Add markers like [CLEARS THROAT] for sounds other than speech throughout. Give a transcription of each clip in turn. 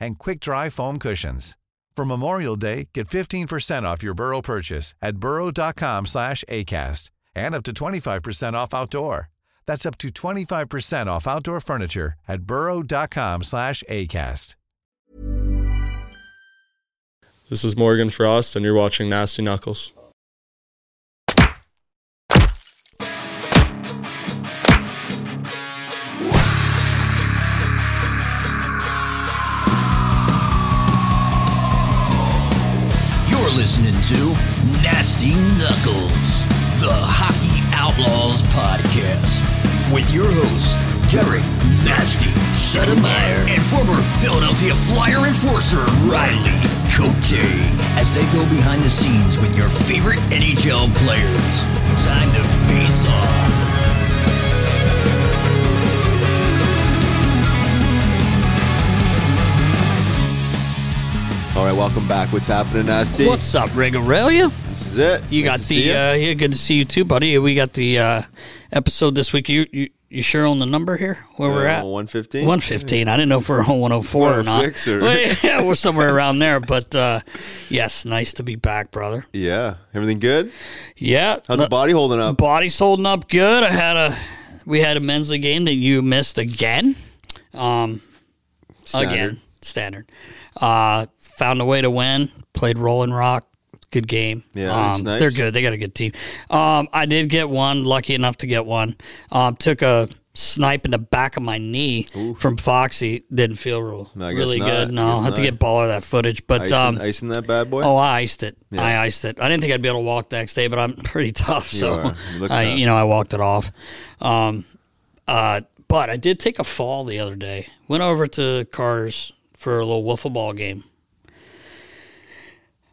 and quick-dry foam cushions. For Memorial Day, get 15% off your Burrow purchase at burrow.com slash ACAST and up to 25% off outdoor. That's up to 25% off outdoor furniture at burrow.com slash ACAST. This is Morgan Frost, and you're watching Nasty Knuckles. Nasty Settlemyre and former Philadelphia Flyer enforcer Riley Cote, as they go behind the scenes with your favorite NHL players. Time to face off. All right, welcome back. What's happening, Nasty? What's up, Rig Aurelia? This is it. You Nice got to see the ya. uh, yeah, good to see you too, buddy. We got the uh, episode this week. You, you you sure on the number here where we're Uh, at? 115? One fifteen. I didn't know if we're on one hundred four or not. 106 or- Well, yeah, we're somewhere around there. But uh, yes, nice to be back, brother. Yeah. Everything good? Yeah, How's the body holding up? body's holding up good. I had a we had a men's league game that you missed again. Um, Standard. again, standard. Uh, found a way to win. Played Rolling Rock. Good game. Yeah, um, nice. they're good. They got a good team. Um, I did get one. Lucky enough to get one. Um, took a snipe in the back of my knee from Foxy. Didn't feel real, guess really not. good. No, have had to not. get baller that footage. But Icing, um, icing that bad boy? Oh, I iced it. Yeah. I iced it. I didn't think I'd be able to walk the next day, but I'm [LAUGHS] pretty tough. So. You I, you know, I walked it off. Um, uh, but I did take a fall the other day. Went over to Cars for a little wiffle ball game.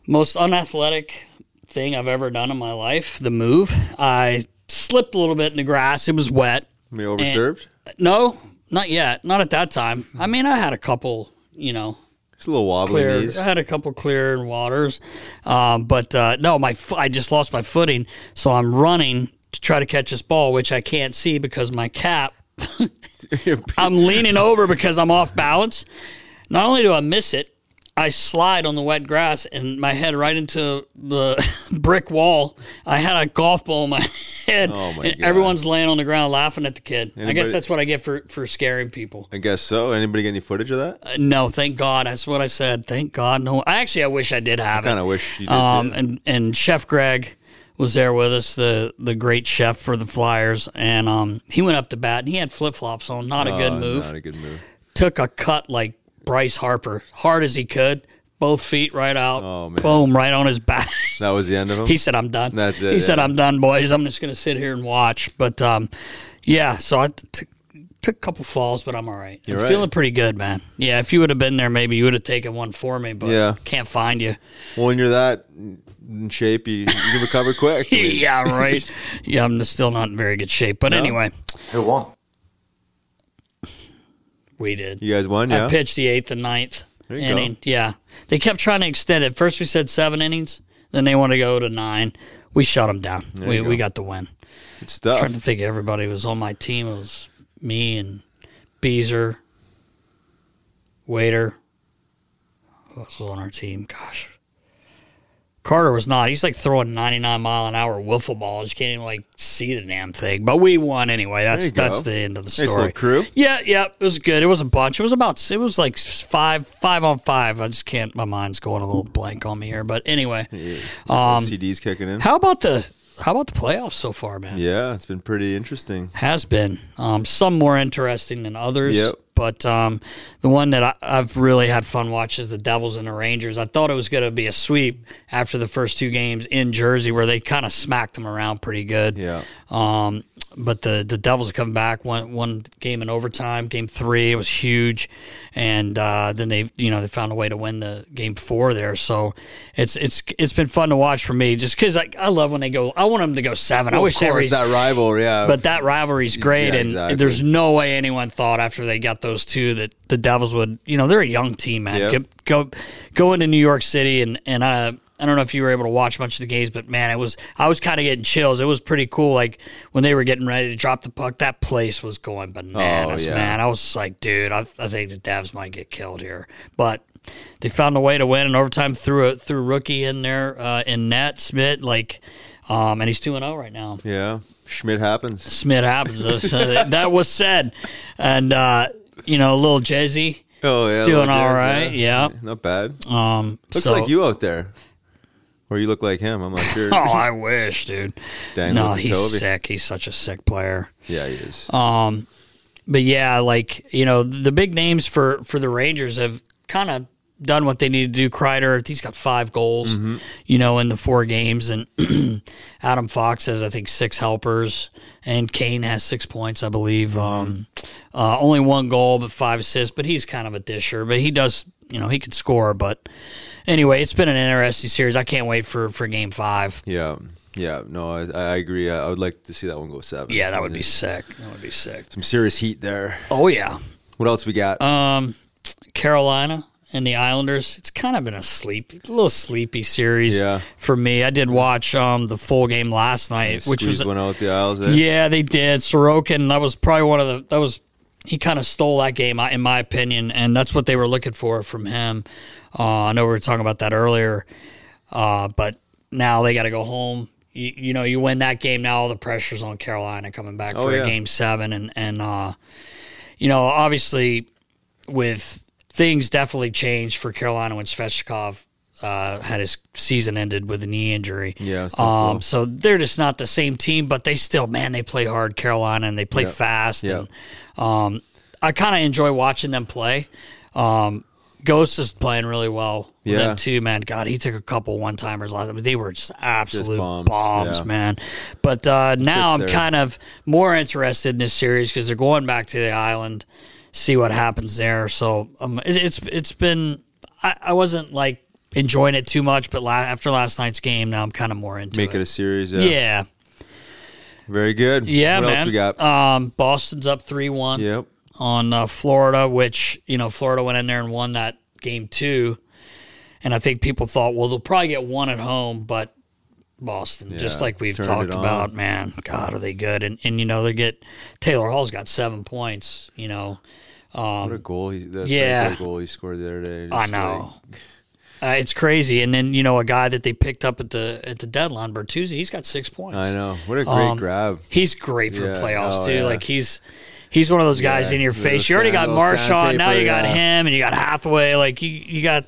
Most unathletic thing I've ever done in my life. The move. I slipped a little bit in the grass. It was wet. Me overserved? No, not yet. Not at that time. I mean, I had a couple. You know, Just a little wobbly clear. knees. I had a couple clear waters, um, but uh, no, my fo- I just lost my footing, so I'm running to try to catch this ball, which I can't see because my cap. [LAUGHS] [LAUGHS] I'm leaning over because I'm off balance. Not only do I miss it, I slide on the wet grass and my head right into the [LAUGHS] brick wall. I had a golf ball in my [LAUGHS] head. Oh, my and God. Everyone's laying on the ground laughing at the kid. I guess that's what I get for, for scaring people. I guess so. Anybody get any footage of that? Uh, No, thank God. That's what I said. Thank God. No, I actually I wish I did have it. Kind of wish you did. Um, too. and and Chef Greg was there with us, the the great chef for the Flyers, and um, he went up to bat and he had flip flops on. Not a good Oh, move. Not a good move. Took a cut like Bryce Harper, hard as he could, both feet right out, Oh, man. boom, right on his back. [LAUGHS] That was the end of him? he said, "I'm done." That's it, He said, "I'm done, boys. I'm just going to sit here and watch." But um, yeah, so I t- t- took a couple falls, but I'm all right. You're I'm right. feeling pretty good, man. Yeah, if you would have been there, maybe you would have taken one for me. But Yeah. can't find you. Well, when you're that in shape, you, you can recover quick. [LAUGHS] I mean, yeah, right. [LAUGHS] yeah, I'm still not in very good shape. But No? anyway, Who won? We did. You guys won, yeah? I pitched the eighth and ninth. There inning. Yeah, they kept trying to extend it. First we said seven innings, then they want to go to nine. We shut them down. We you we got the win. Good stuff. trying to think everybody was on my team. It was me and Beezer, Waiter. Who else was on our team? Gosh. Carter was not. He's like throwing 99 mile an hour wiffle ball. Just can't even like see the damn thing. But we won anyway. That's you go. that's the end of the Nice story. little crew. Yeah, yeah, it was good. It was a bunch. It was about it was like five five on five. I just can't. My mind's going a little blank on me here. But anyway, um, CD's kicking in. how about the how about the playoffs so far, man? yeah, it's been pretty interesting. Has been um, some more interesting than others. Yep. But um, the one that I, I've really had fun watching is the Devils and the Rangers. I thought it was going to be a sweep after the first two games in Jersey, where they kind of smacked them around pretty good. Yeah. Um, but the the Devils come back one one game in overtime, game three. It was huge, and uh, then they you know they found a way to win the game four there. So it's it's it's been fun to watch for me, just because like, I love when they go. I want them to go seven. I wish of course, that rival, yeah. but that rivalry's great, Yeah, and exactly. there's no way anyone thought after they got those two that the Devils would. You know, they're a young team, man. Yep. Go, go go into New York City, and and I I don't know if you were able to watch much of the games, but man, it was I was kind of getting chills. It was pretty cool. Like when they were getting ready to drop the puck, that place was going bananas, Oh, yeah. man. I was like, dude, I, I think the Devs might get killed here, but. They found a way to win in overtime threw a threw rookie in there uh, in net Smith like, um, and he's two and zero right now. yeah, Schmidt happens. Schmidt happens. [LAUGHS] that was said, and uh, you know, little Jezzy, Oh yeah, He's doing all right. Jazz, yeah. not bad. um, Looks so- like you out there, or you look like him. I'm not sure. [LAUGHS] Oh, I wish, dude. Dangling no, he's Toby. sick. He's such a sick player. yeah, he is. Um, but yeah, like you know, the big names for for the Rangers have kind of done what they need to do. Kreider, he's got five goals, Mm-hmm. you know, in the four games, and [CLEARS THROAT] Adam Fox has I think six helpers, and Kane has six points, I believe. Mm-hmm. Um, uh, only one goal, but five assists. But he's kind of a disher, but he does, you know, he could score. But anyway, it's been an interesting series. I can't wait for for Game Five. yeah, yeah. No, I, I agree. I, I would like to see that one go seven. Yeah, that would be sick. That would be sick. some serious heat there. Oh yeah. What else we got? Um, Carolina and the Islanders. It's kind of been a sleep, a little sleepy series Yeah. for me. I did watch um the full game last night, which was one out the Isles. Eh? yeah, they did. Sorokin, that was probably one of the that was he kind of stole that game in my opinion, and that's what they were looking for from him. Uh, I know we were talking about that earlier, uh, but now they got to go home. You, you know, you win that game now. All the pressure's on Carolina coming back Oh, for yeah. a game seven, and and uh, you know, obviously with things definitely changed for Carolina when Svechnikov uh, had his season ended with a knee injury. Yeah, it's Um, cool. so they're just not the same team, but they still, man, they play hard, Carolina, and they play Yeah. fast. And um, I kind of enjoy watching them play. Um, Ghost is playing really well. Yeah. them too, man. God, he took a couple one timers last. I mean, they were just absolute bombs, bombs, yeah. man. But uh, now I'm there. kind of more interested in this series because they're going back to the island, see what happens there. So um, it, it's it's been I, I wasn't like enjoying it too much, but la- after last night's game, now I'm kind of more into Make it. it a series. Yeah. yeah, Very good. yeah, what man. else we got? Um, Boston's up three one yep. on uh, Florida, which you know Florida went in there and won that game too, and I think people thought, well, they'll probably get one at home, but Boston, just like we've talked about, man, God, are they good? And and you know they get Taylor Hall's got seven points, you know. what a goal! He, Um, yeah. goal he scored the other day. I know. Uh, it's crazy, and then you know a guy that they picked up at the at the deadline, Bertuzzi, he's got six points. I know. What a great Um, grab. He's great for Yeah. playoffs Oh, too. yeah. Like he's he's one of those guys Yeah. in your face. You already got Marchand, now you got him, and you got Hathaway. Like you you got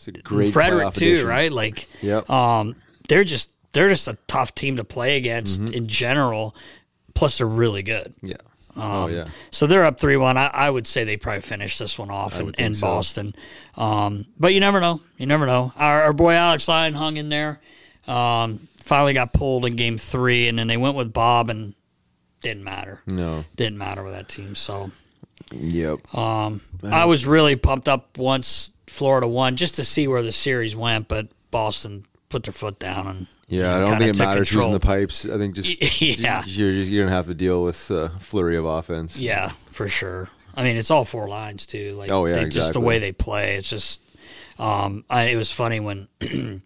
Frederic too, addition. right? Like Yep. um, they're just they're just a tough team to play against Mm-hmm. in general. Plus, they're really good. Yeah. Um, oh yeah. So they're up three one. I, I would say they probably finish this one off in, in so. Boston. Um, but you never know. You never know. Our, our boy Alex Lyon hung in there. Um, finally got pulled in game three, and then they went with Bob, and didn't matter. No. Didn't matter with that team. So Yep. um, I was really pumped up once Florida won, just to see where the series went. But Boston put their foot down and yeah. I you know, don't think it matters control. who's in the pipes. I think just [LAUGHS] Yeah. you're just, you're gonna have to deal with a flurry of offense. Yeah, for sure. I mean, it's all four lines too. Like, Oh, yeah, they, just the way they play. It's just, Um, I, it was funny when [CLEARS THROAT]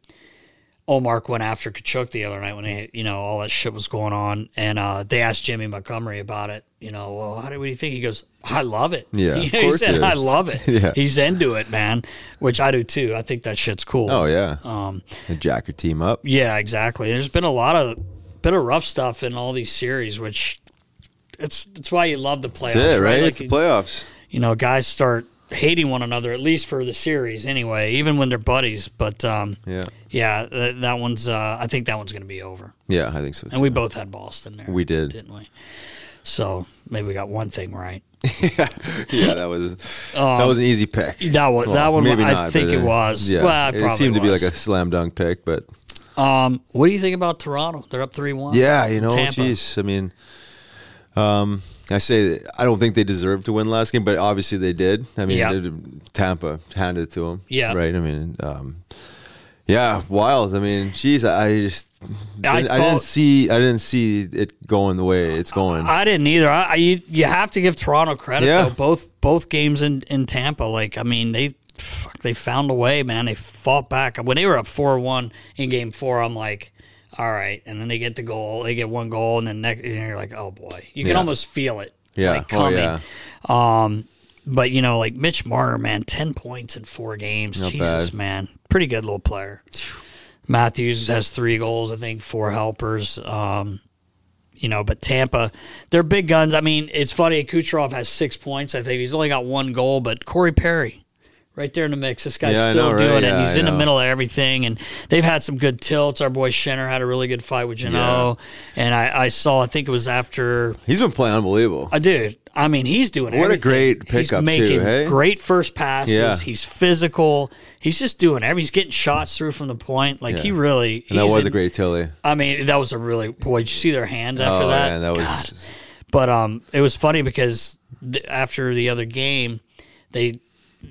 Ullmark went after Tkachuk the other night when they, you know, all that shit was going on, and uh, they asked Jimmy Montgomery about it. You know, well, how do, what do you think? He goes, I love it. Yeah, know, [LAUGHS] he said, he I love it. [LAUGHS] Yeah. he's into it, man. Which I do too. I think that shit's cool. Oh yeah. Um, And jack your team up. yeah, exactly. There's been a lot of bit of rough stuff in all these series, which it's it's why you love the playoffs, That's it, right? Like, it's the playoffs. you know, guys start hating one another at least for the series anyway, even when they're buddies. But um, Yeah. yeah, that, that one's. Uh, I think that one's going to be over. Yeah, I think so. And we both had Boston there. We did. didn't we? So maybe we got one thing right. [LAUGHS] yeah, that was that was an easy pick. That one, Um, that one, maybe I not, think it uh, was. Yeah, Well, it, it seemed to be like a slam dunk pick, but Um, what do you think about Toronto? They're up three one. yeah, you know, Tampa. jeez, I mean, um, I say I don't think they deserved to win last game, but obviously they did. I mean, Yeah. Tampa handed it to them. Yeah. right. I mean, um, yeah, wild. I mean, geez, I I just I didn't, I, didn't see I didn't see it going the way it's going. I didn't either. I, I you, you have to give Toronto credit Yeah. though. Both both games in, in Tampa, like I mean, they fuck, they found a way, man. They fought back when they were up four one in game four. I'm like, all right, and then they get the goal. They get one goal, and then next, and you're like, oh boy, you can Yeah. almost feel it. Yeah. like, Oh, coming. yeah. Um, but you know, like Mitch Marner, man, ten points in four games. Not Jesus, bad. man, pretty good little player. Matthews has three goals, I think, four helpers. Um, you know, but Tampa, they're big guns. I mean, it's funny. Kucherov has six points. I think he's only got one goal, but Corey Perry, right there in the mix. This guy's Yeah, still know, right? doing it. Yeah, He's I in the middle of everything, and they've had some good tilts. Our boy Schenner had a really good fight with Jeannot, and I, I saw. I think it was after. He's been playing unbelievable. I dude, I mean, he's doing What a everything. great He's pickup, too, hey? great first passes. Yeah. He's physical. He's just doing everything. He's getting shots through from the point. Like Yeah. he really. and that was in- a great Tilly. I mean, that was a really boy. Did you see their hands after oh that? man, that was God. But um, it was funny because th- after the other game, they,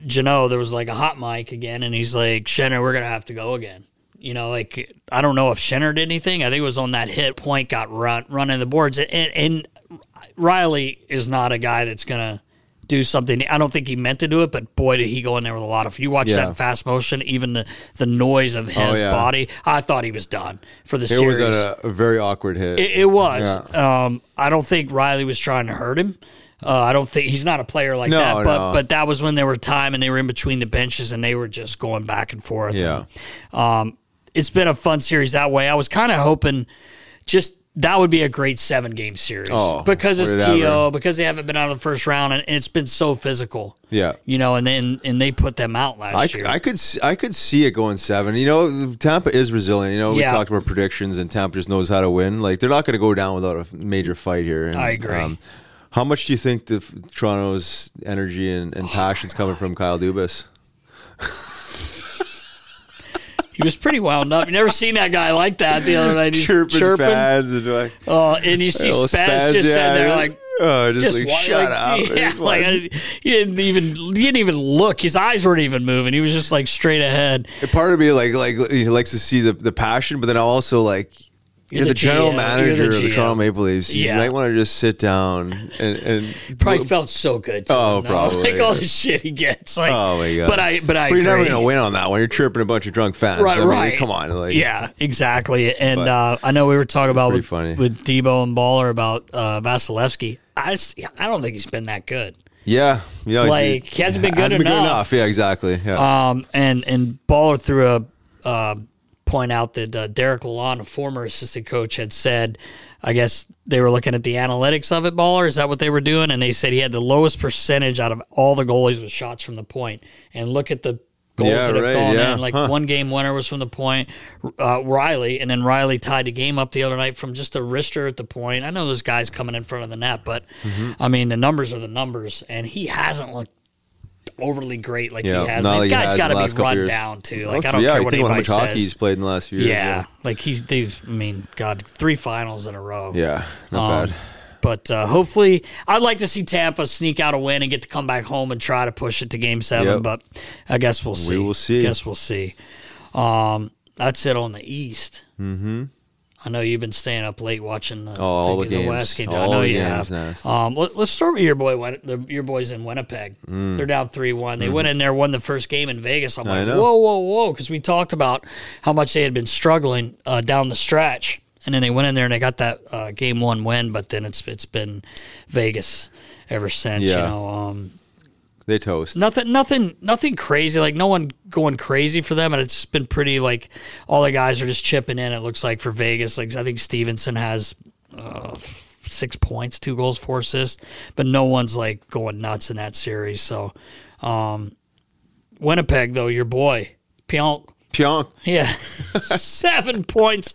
Jeannot, there was like a hot mic again, and he's like, "Shenner, we're gonna have to go again." You know, like I don't know if Shenner did anything. I think it was on that hit point got run running the boards, and, and Riley is not a guy that's gonna do something. I don't think he meant to do it, but boy, did he go in there with a lot of. You watch Yeah. that fast motion, even the the noise of his Oh, yeah. body. I thought he was done for the it series. It was a, a very awkward hit. It, it was. Um, I don't think Riley was trying to hurt him. Uh, I don't think he's not a player like No, that. But no. but that was when there were time and they were in between the benches and they were just going back and forth. Yeah. Um, it's been a fun series that way. I was kind of hoping just that would be a great seven game series Oh, because it's TO because they haven't been out of the first round and, and it's been so physical. Yeah. You know, and then and they put them out last I, year. I could see, I could see it going seven. You know, Tampa is resilient. You know, we Yeah. talked about predictions, and Tampa just knows how to win. Like they're not going to go down without a major fight here. And, I agree. How much do you think the Toronto's energy and, and [SIGHS] passion's coming from Kyle Dubas? he was pretty wound up. You never seen that guy like that the other night. He's chirping. fans and like, Oh, and you see oh, little Spaz, just yeah, sitting there like, oh, just, just like, shut like, up. [LAUGHS] Yeah, like. I, he didn't even he didn't even look. His eyes weren't even moving. He was just like straight ahead. And part of me like like he likes to see the, the passion, but then I also like you're, You're the, the general GM, manager you're of the the Toronto Maple Leafs. You Yeah. might want to just sit down and, and Probably felt so good. To Oh, him, [LAUGHS] probably, like all the shit he gets. Like, Oh my god! But I but I But you're never gonna win on that one. You're chirping a bunch of drunk fans. Right, I mean, right. Come on, like yeah, exactly. And But- uh, I know we were talking about with, funny. with Debo and Baller about uh, Vasilevskiy. I just, I don't think he's been that good. yeah. You know, Like, he hasn't been good hasn't enough. Yeah, exactly. Yeah. Um, and and Baller threw a uh, point out that uh, Derek Lalonde, a former assistant coach, had said, I guess they were looking at the analytics of it. Baller is that what they were doing? And they said he had the lowest percentage out of all the goalies with shots from the point. And look at the goals Yeah, that have right, gone yeah. in. Like Huh. one game winner was from the point. Uh, Riley, and then Riley tied the game up the other night from just a wrister at the point. I know those guys coming in front of the net, but Mm-hmm. I mean the numbers are the numbers, and he hasn't looked overly great like yeah. he has. not The like he's got to be run down too. Like I don't yeah, care what think anybody says. he's played in the last few years. Yeah, like he's they've. I mean, God, three finals in a row. Yeah. Not Um, bad. But uh, hopefully, I'd like to see Tampa sneak out a win and get to come back home and try to push it to Game Seven. Yep. But I guess we'll see. We will see. I Guess we'll see. Um, that's it on the East. Mm-hmm. I know you've been staying up late watching the, Oh, all the games. West games. I know the you have. Nast. Um, let, us start with your boy. Your boys in Winnipeg. They're down three one. They went in there, won the first game in Vegas. I'm Mm. Like, whoa, whoa, whoa, because we talked about how much they had been struggling uh, down the stretch, and then they went in there and they got that uh, game one win. But then it's it's been Vegas ever since. You Yeah. know, um, They toast. Nothing, nothing, nothing crazy. Like no one going crazy for them, and it's been pretty. Like all the guys are just chipping in. It looks like for Vegas. Like I think Stephenson has uh, six points, two goals, four assists, but no one's like going nuts in that series. So, um, Winnipeg though, your boy Pionk, Pionk. yeah, [LAUGHS] seven points.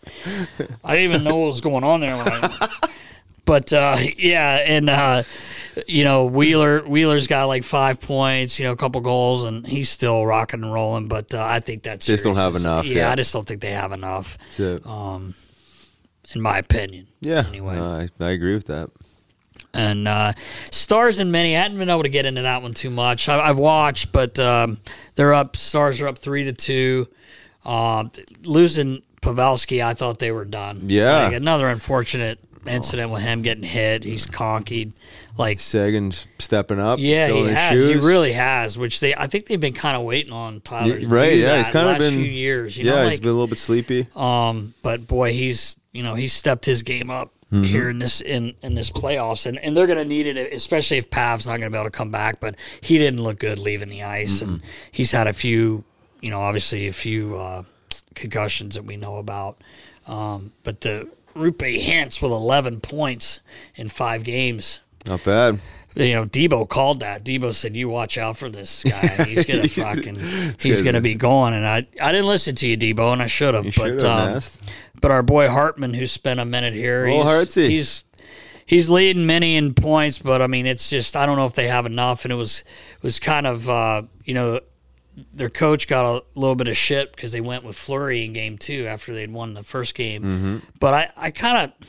I didn't even know what was going on there. I, [LAUGHS] but uh, yeah, and uh, you know Wheeler Wheeler's got like five points, you know, a couple goals, and he's still rocking and rolling. But uh, I think that's Just don't have enough, Yeah, yeah. I just don't think they have enough, it. in my opinion. yeah. Anyway, no, I, I agree with that. and uh, Stars and Many. I haven't been able to get into that one too much. I, I've watched, but um, they're up. Stars are up three to two. Um, losing Pavelski, I thought they were done. Yeah. Like, another unfortunate incident with him getting hit. He's conkied. Like Seguin stepping up. yeah, he has. He really has. Which they, I think they've been kind of waiting on Tyler. Yeah, right. Yeah, he's kind of been few years. You yeah, know, he's like, been a little bit sleepy. um, but boy, he's you know he's stepped his game up Mm-hmm. here in this in in this playoffs, and and they're going to need it, especially if Pav's not going to be able to come back. But he didn't look good leaving the ice, and he's had a few, you know, obviously a few uh, concussions that we know about. Um, but the Roope Hintz with 11 points in five games. Not bad. You know, Debo called that. Debo said, "You watch out for this guy. [LAUGHS] He's gonna fucking, [LAUGHS] he's gonna be gone." And I, I didn't listen to you, Debo, and I should have. But um, but our boy Hartman, who spent a minute here, he's, Hartsy. he's he's leading many in points, but I mean, it's just I don't know if they have enough. And it was it was kind of uh, you know their coach got a little bit of shit because they went with Fleury in game two after they'd won the first game. Mm-hmm. But I I kind of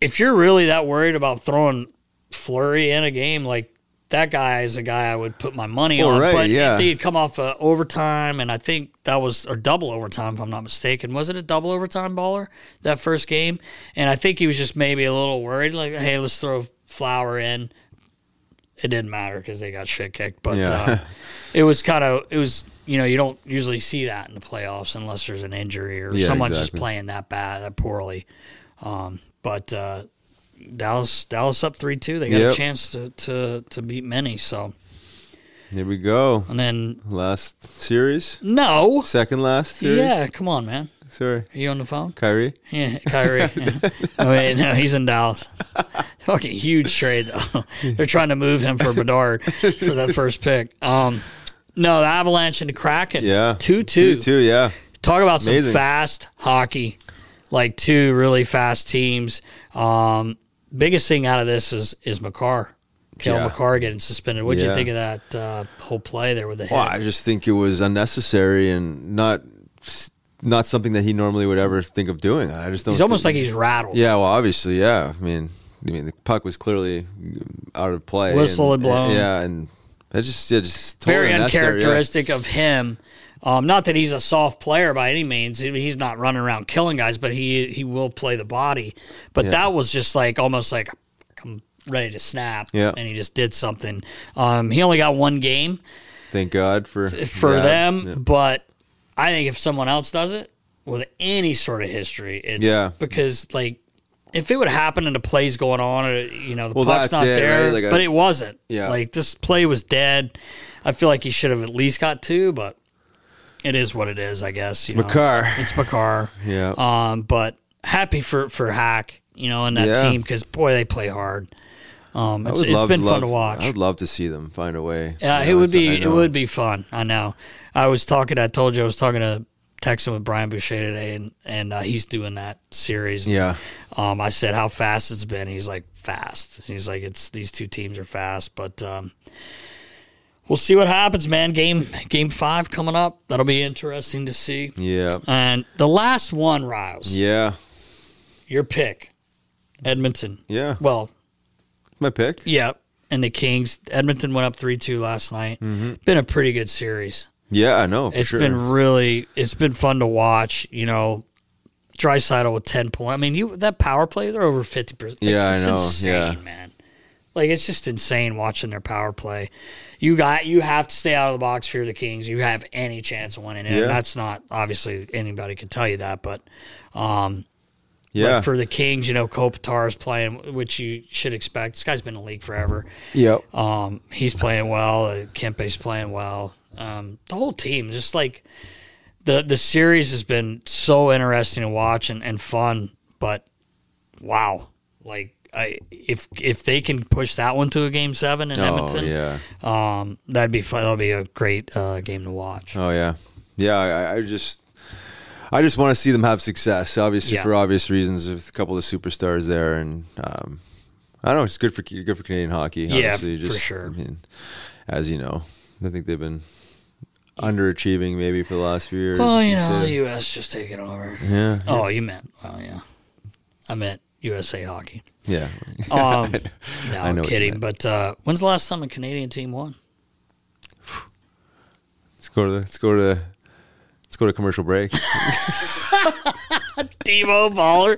if you're really that worried about throwing Fleury in a game like. That guy is a guy I would put my money Well, on, right, but yeah. had come off uh, overtime, and I think that was or double overtime, if I'm not mistaken. Was it a double overtime baller that first game? And I think he was just maybe a little worried, like, hey, let's throw Flower in. It didn't matter because they got shit kicked, but Yeah. uh, [LAUGHS] it was kind of it was you know you don't usually see that in the playoffs unless there's an injury or Yeah, someone's just playing that bad, that poorly. Um, but uh, Dallas Dallas up three two. They got Yep. a chance to, to to beat many. So Here we go. and then Last series, no, second last series. yeah, come on, man. Sorry, Are you on the phone? Kyrie. Yeah, Kyrie. [LAUGHS] Yeah. Oh, wait, no, he's in Dallas. Fucking huge trade, though. They're trying to move him for Bedard for that first pick. Um, no, the Avalanche and the Kraken. Yeah, 2 2. Two two. Yeah, Talk about some fast hockey. Like two really fast teams. Um, biggest thing out of this is is Makar. Cale Yeah. Makar getting suspended. What'd you think of that uh, whole play there with the hit? Well, I just think it was unnecessary and not not something that he normally would ever think of doing. I just don't. he's almost like he's rattled. Yeah, well, obviously, yeah. I mean, I mean, the puck was clearly out of play. Whistle and, had blown. Yeah, and it just, yeah, just totally very unnecessary, yeah. uncharacteristic of him. Um, not that he's a soft player by any means. He's not running around killing guys, but he he will play the body. But Yeah. that was just like almost like I'm ready to snap, Yeah. and he just did something. Um, he only got one game Thank God for for that. them, but I think if someone else does it with any sort of history, it's Yeah. because like. If it would happen and the play's going on, or, you know, the Well, puck's not it, there, right? Like a- but it wasn't. Yeah. Like this play was dead. I feel like he should have at least got two, but it is what it is, I guess. You know. Makar. It's Makar. Yeah. Um, but happy for for Hack, you know, and that Yeah. team because boy, they play hard. Um, it's, it's love, been love, fun to watch. I would love to see them find a way. Yeah, it would be it would be fun. I know. I was talking. I told you I was talking to texting with Brian Boucher today, and and uh, he's doing that series. Yeah. Um, I said how fast it's been. He's like fast. He's like it's these two teams are fast, but um, we'll see what happens, man. Game game five coming up. That'll be interesting to see. Yeah. And the last one, Riles, Yeah. your pick, Edmonton. Yeah. Well, My pick. yeah, and the Kings. Edmonton went up three two last night. Been a pretty good series. Yeah, I know. It's sure. been really, it's been fun to watch. You know, Draisaitl with ten points. I mean, you that power play, they're over fifty percent. Yeah, I know, Insane, yeah. man. Like it's just insane watching their power play. You got you have to stay out of the box for the Kings. You have any chance of winning it. Yeah. And that's not obviously anybody can tell you that, but um, Yeah. but for the Kings, you know, Kopitar is playing, which you should expect. This guy's been in the league forever. yep. Um, he's playing well. Kempe's playing well. Um, the whole team, just like the the series has been so interesting to watch and, and fun. But wow, like I if if they can push that one to a game seven in Oh Edmonton, yeah. um, that'd be fun. That'll be a great uh, game to watch. Oh yeah. Yeah. I, I just. I just want to see them have success. Obviously, Yeah. for obvious reasons, with a couple of superstars there, and um, I don't know it's good for good for Canadian hockey. Yeah, Obviously, for sure. I mean, as you know, I think they've been underachieving maybe for the last few years. Well, you know, the U.S. just taking over. yeah, Oh, you meant? Oh, yeah. I meant USA hockey. yeah. Um, [LAUGHS] no, I'm know what you kidding. But uh, when's the last time a Canadian team won? Let's go to the, let's go to the, let's go to commercial break. [LAUGHS] [LAUGHS] Devo Baller.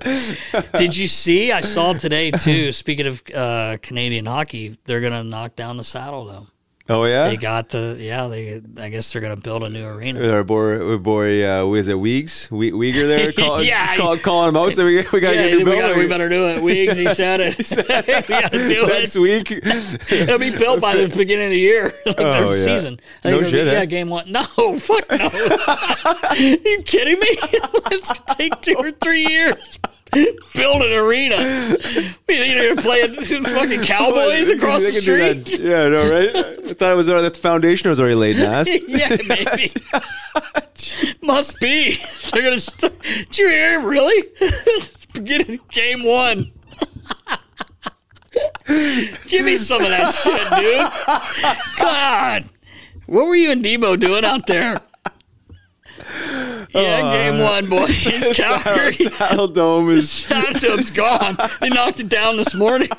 Did you see? I saw today too. Speaking of uh, Canadian hockey, they're gonna knock down the Saddledome. Oh yeah, They got the yeah. They I guess they're gonna build a new arena. Our boy, our boy, uh, was it Weeks? We- Uyghur there, [LAUGHS] call, Yeah. call, calling him out. So we, we got to Yeah, get a new we, gotta, we better do it. Weeks, he said it. [LAUGHS] [LAUGHS] we gotta do next it. Next week. It'll be built by the beginning of the year, like Oh, yeah. season. No shit, be, eh? Yeah, game one. No, fuck no. Are you kidding me? Let's take two or three years. [LAUGHS] Build an arena. We think you're playing [LAUGHS] fucking [LAUGHS] cowboys across the street. Yeah, no, right? I thought it was uh, that the foundation was already laid, Nast. yeah, maybe. Must be. They're gonna. St- Did you hear? Really? Beginning game one. Give me some of that shit, dude. God, what were you and Debo doing out there? Yeah, game uh, one, boys. [LAUGHS] Calgary. Saddle Dome is. [LAUGHS] Saddle's gone. They knocked it down this morning. [LAUGHS]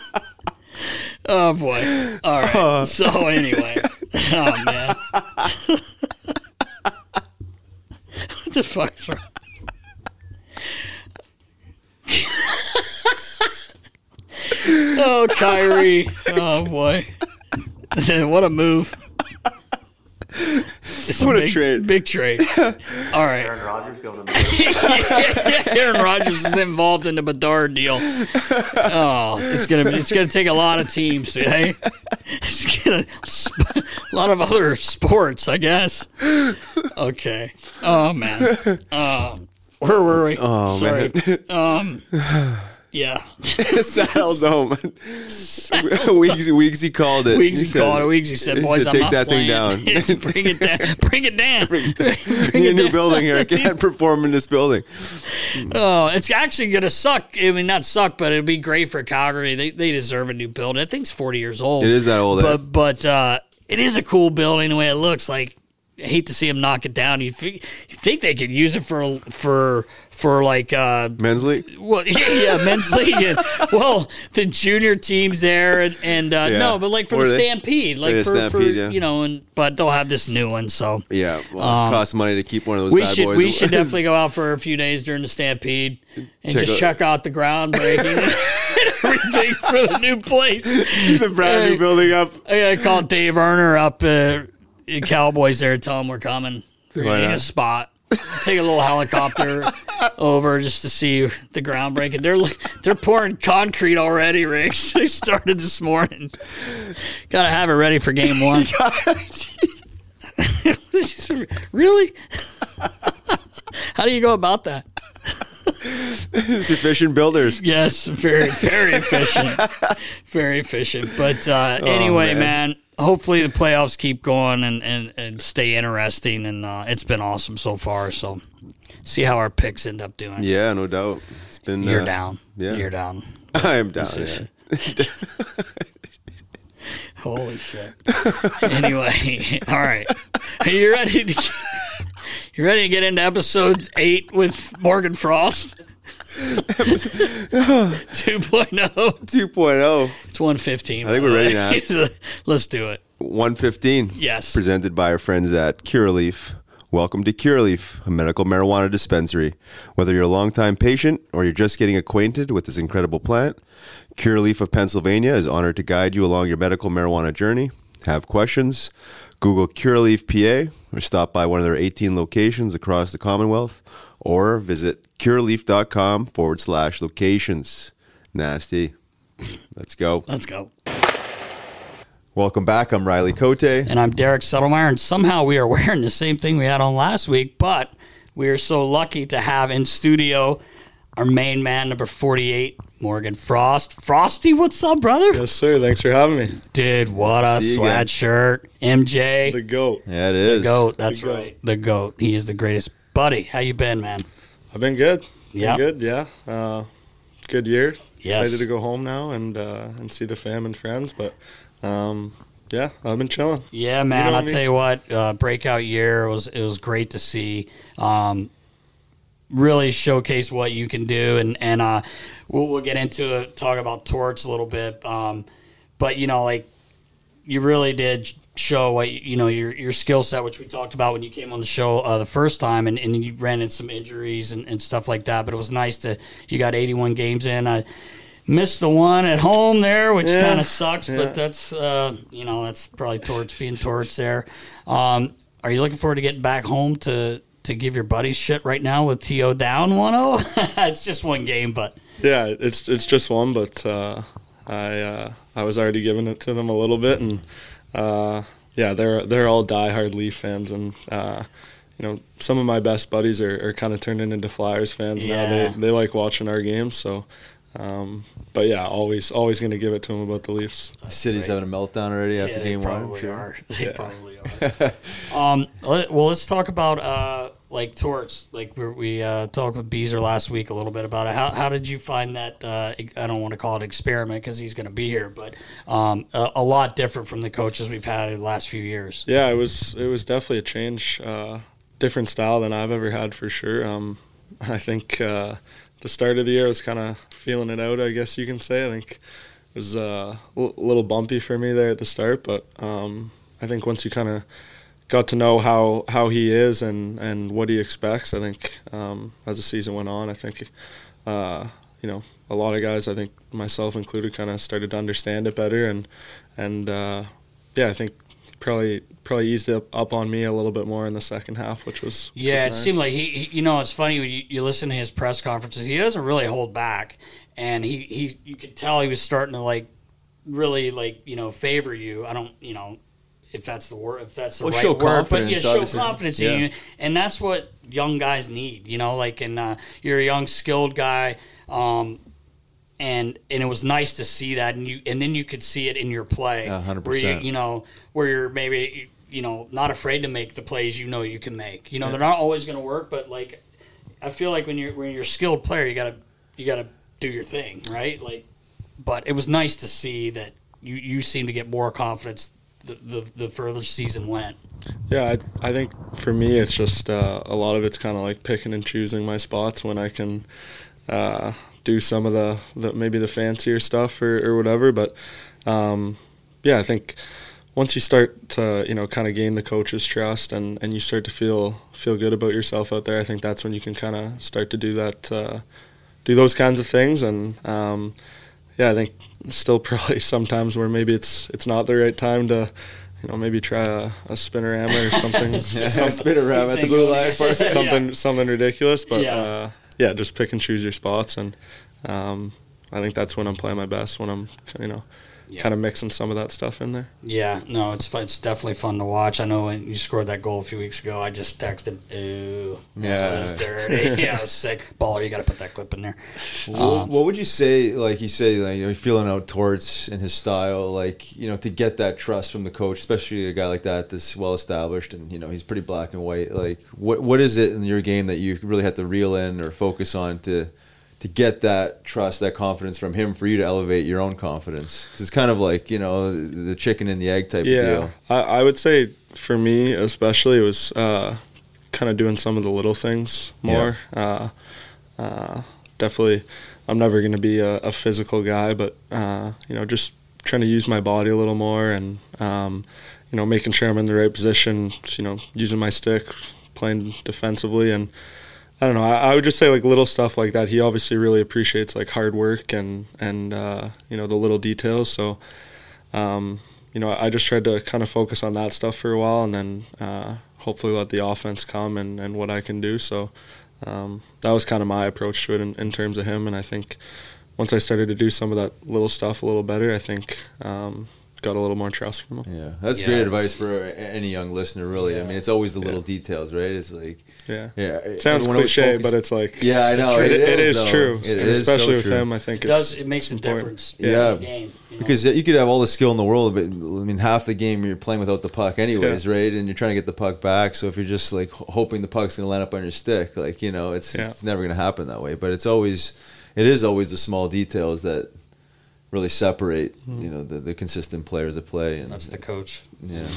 Oh boy. All right. Oh. So anyway. Oh man. what the fuck's wrong? oh, Kyrie. Oh boy. what a move. It's What a big, trade. Big trade. [LAUGHS] All right. Aaron Rodgers going to [LAUGHS] Aaron Rodgers is involved in the Bedard deal. Oh, it's gonna be, it's gonna take a lot of teams today. It's gonna sp- a lot of other sports, I guess. Okay. Oh man. Um, where were we? Oh, Sorry. Um. Yeah. [LAUGHS] Saddle Dome. Weeks, [LAUGHS] Weeksy called it. Weegsy He said- called it. Weegsy said, he "Boys, said, I'm take not that thing playing. down. [LAUGHS] Bring it down. Bring it down. Bring a new building here. I can't perform in this building. Oh, it's actually going to suck. I mean, not suck, but it'd be great for Calgary. They they deserve a new building. I think it's 40 years old. It is that old, eh? But but uh, it is a cool building the way it looks. Like hate to see them knock it down. You, th- you think they could use it for for for like uh, Men's league. well, [LAUGHS] yeah, yeah, men's league. And, well, the junior teams there, and, and uh, Yeah. no, but like for Or the they- Stampede, like for, for yeah. you know, and but they'll have this new one. So Yeah, well, costs money to keep one of those Um, we should boys. we should [LAUGHS] definitely go out for a few days during the Stampede and Check just out- check out the groundbreaking [LAUGHS] everything for the new place. See the brand new building up. I gotta call Dave Erner up uh, in Cowboys there, tell them we're coming. We're gonna need a spot. Take a little helicopter [LAUGHS] over just to see the groundbreaking. They're they're pouring concrete already, Riggs. [LAUGHS] They started this morning. Gotta have it ready for game one. [LAUGHS] really? How do you go about that? It's efficient builders. Yes, very, very efficient. very efficient. But uh, anyway, man. man. Hopefully the playoffs keep going and, and, and stay interesting. And uh, it's been awesome so far. So see how our picks end up doing. Yeah, no doubt. It's been. You're uh, down. yeah. You're down. [LAUGHS] I am down. This Yeah. [LAUGHS] Holy shit. anyway, [LAUGHS] all right. Are you ready to You ready to get into episode 8 with Morgan Frost? 2.0. [LAUGHS] 2.0, It's 115. I think we're ready now. [LAUGHS] Let's do it. 115. Yes. Presented by our friends at Curaleaf Welcome to Curaleaf, a medical marijuana dispensary. Whether you're a longtime patient or you're just getting acquainted with this incredible plant, Curaleaf of Pennsylvania is honored to guide you along your medical marijuana journey. Have questions? Google Curaleaf PA or stop by one of their 18 locations across the Commonwealth or visit curaleaf.com forward slash locations. Nasty. Let's go. Let's go. Welcome back. I'm Riley Cote. And I'm Derek Settlemyre, and somehow we are [LAUGHS] wearing the same thing we had on last week, but we are so lucky to have in studio our main man, number 48, Morgan Frost. Frosty, what's up, brother? Yes, sir. Thanks for having me. Dude, what a See you again. sweatshirt. MJ. The goat. Yeah, it is. The goat. That's The goat. right. The goat. He is the greatest. Buddy, how you been, man? I've been good. Yeah. good. Yeah. Uh, good year. Yes. Excited to go home now and uh, and see the fam and friends. But um, yeah, I've been chilling. Yeah, man. know I'll I mean? tell you what. Uh, breakout year it was it was great to see. Um, really showcase what you can do, and and uh, we'll we'll get into it. Talk about Torts a little bit. Um, but you know, like you really did show what you know your your skill set, which we talked about when you came on the show uh, the first time, and, and you ran into some injuries and, and stuff like that. But it was nice to you got 81 games in. I missed the one at home there, which Yeah, kind of sucks, yeah. but that's uh, you know that's probably Torts being torch there. Um, are you looking forward to getting back home to to give your buddies shit right now with To down 1-0? [LAUGHS] it's just one game, but Yeah, it's it's just one, but uh, I uh, I was already giving it to them a little bit, and uh, yeah, they're they're all diehard Leaf fans, and uh, you know some of my best buddies are, are kind of turning into Flyers fans now. They they like watching our games, so. Um, but yeah, always always going to give it to them about the Leafs. The City's having a meltdown already after Yeah, game they one. probably sure. are. [LAUGHS] They probably are. [LAUGHS] um, well, let's talk about uh, like Torts. Like we, we uh, talked with Beezer last week a little bit about it. How, how did you find that? Uh, I don't want to call it experiment because he's going to be here, but um, a, a lot different from the coaches we've had in the last few years. Yeah, it was it was definitely a change, uh, different style than I've ever had for sure. Um, I think uh, the start of the year I was kind of feeling it out. I guess you can say. I think it was uh, a little bumpy for me there at the start, but um, I think once you kind of got to know how, how he is and, and what he expects, I think um, as the season went on, I think uh, you know a lot of guys, I think myself included, kind of started to understand it better, and and uh, yeah, I think probably probably eased up, up on me a little bit more in the second half, which was which Yeah, it was seemed like he, he- you know, it's funny when you, you listen to his press conferences. He doesn't really hold back, and he, he you could tell he was starting to like really like you know favor you. I don't you know if that's the word if that's the Well, right show word, but yeah, show obviously. confidence Yeah. in you, and that's what young guys need. You know, like and uh, you're a young skilled guy. Um, and and it was nice to see that, and you and then you could see it in your play, Yeah, 100%. where you you know where you're maybe you know not afraid to make the plays you know you can make. You know they're not always going to work, but like I feel like when you're when you're a skilled player, you gotta you gotta do your thing, right? Like, but it was nice to see that you you seem to get more confidence the the, the further season went. Yeah, I, I think for me, it's just uh, a lot of it's kind of like picking and choosing my spots when I can uh, do some of the, the maybe the fancier stuff or, or whatever. But um, yeah, I think once you start to you know kind of gain the coach's trust and, and you start to feel feel good about yourself out there, I think that's when you can kind of start to do that, uh, do those kinds of things. And um, yeah, I think still [LAUGHS] probably sometimes where maybe it's it's not the right time to. You know, maybe try a, a spinorama or something. [LAUGHS] some- Spin around at the blue line for something something ridiculous, but Yeah. uh, yeah, just pick and choose your spots, and um, I think that's when I'm playing my best when I'm you know kind of mixing some of that stuff in there. Yeah, no, it's. It's definitely fun to watch. I know when you scored that goal a few weeks ago, I just texted, "Ooh, Yeah. that was dirty." [LAUGHS] yeah, it was sick. Baller, you got to put that clip in there. What, um, what would you say, like you say, like you know, feeling out Torts and his style, like you know, to get that trust from the coach, especially a guy like that that's well established and you know he's pretty black and white. Like, what what is it in your game that you really have to reel in or focus on to to get that trust, that confidence from him for you to elevate your own confidence? Because it's kind of like you know the chicken and the egg type of Yeah, deal. I, I would say for me especially, it was uh, kind of doing some of the little things more. Uh, uh, definitely, I'm never going to be a, a physical guy, but uh, you know, just trying to use my body a little more and um, you know, making sure I'm in the right position. You know, using my stick, playing defensively, and I don't know. I, I would just say like little stuff like that. He obviously really appreciates like hard work and and uh, you know the little details. So. Um, you know, I just tried to kind of focus on that stuff for a while, and then uh, hopefully let the offense come and, and what I can do. So um, that was kind of my approach to it in, in, terms of him. And I think once I started to do some of that little stuff a little better, I think um, got a little more trust from them. Yeah, that's yeah. great advice for any young listener. Really, yeah. I mean, it's always the little yeah. details, right? It's like, yeah, yeah. It sounds cliche, but it's like, yeah, I know it, it, it is, is true, it is especially so with true. him. I think it does. It makes a difference. Yeah, game, you know? because you could have all the skill in the world, but I mean, half the game you're playing without the puck, anyways, right? And you're trying to get the puck back. So if you're just like hoping the puck's going to land up on your stick, like you know, it's it's never going to happen that way. But it's always, it is always the small details that really separate mm-hmm. you know the, the consistent players that play. And that's the coach. Yeah.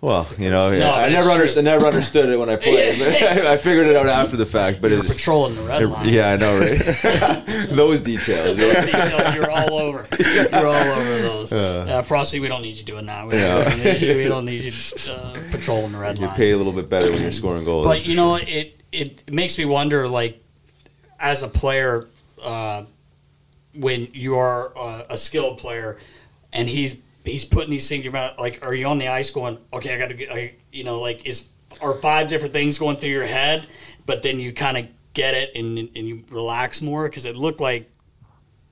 Well, you know, yeah, no, I never understood. I never understood it when I [LAUGHS] played. I, [LAUGHS] I figured it out after the fact. But it's patrolling the red line. Yeah, I know, right? [LAUGHS] those details. those details. You're all over. You're all over those. Uh, uh, Frosty, we don't need you doing that. We, yeah. don't, need you, we don't need you uh, patrolling the red you line. You pay a little bit better when you're scoring goals. But you know, sure. it it makes me wonder, like, as a player, uh, when you are a, a skilled player, and he's he's putting these things about like, are you on the ice going, okay, I got to get, I, you know, like is are five different things going through your head, but then you kind of get it and and you relax more because it looked like,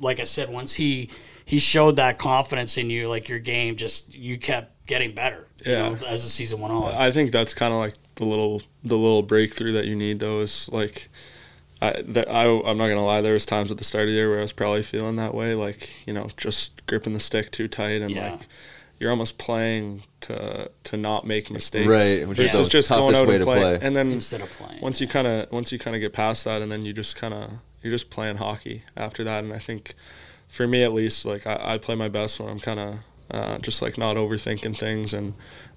like I said, once he he showed that confidence in you, like your game just you kept getting better. Yeah, know, as the season went on. I think that's kind of like the little the little breakthrough that you need though is like I, there, I, I'm not gonna lie. There was times at the start of the year where I was probably feeling that way, like you know, just gripping the stick too tight, and yeah. like you're almost playing to to not make mistakes. Right, which is just going out and play. play. And then instead of playing, once you kind of once you kind of get past that, and then you just kind of you're just playing hockey after that. And I think for me at least, like I, I play my best when I'm kind of uh, just like not overthinking things and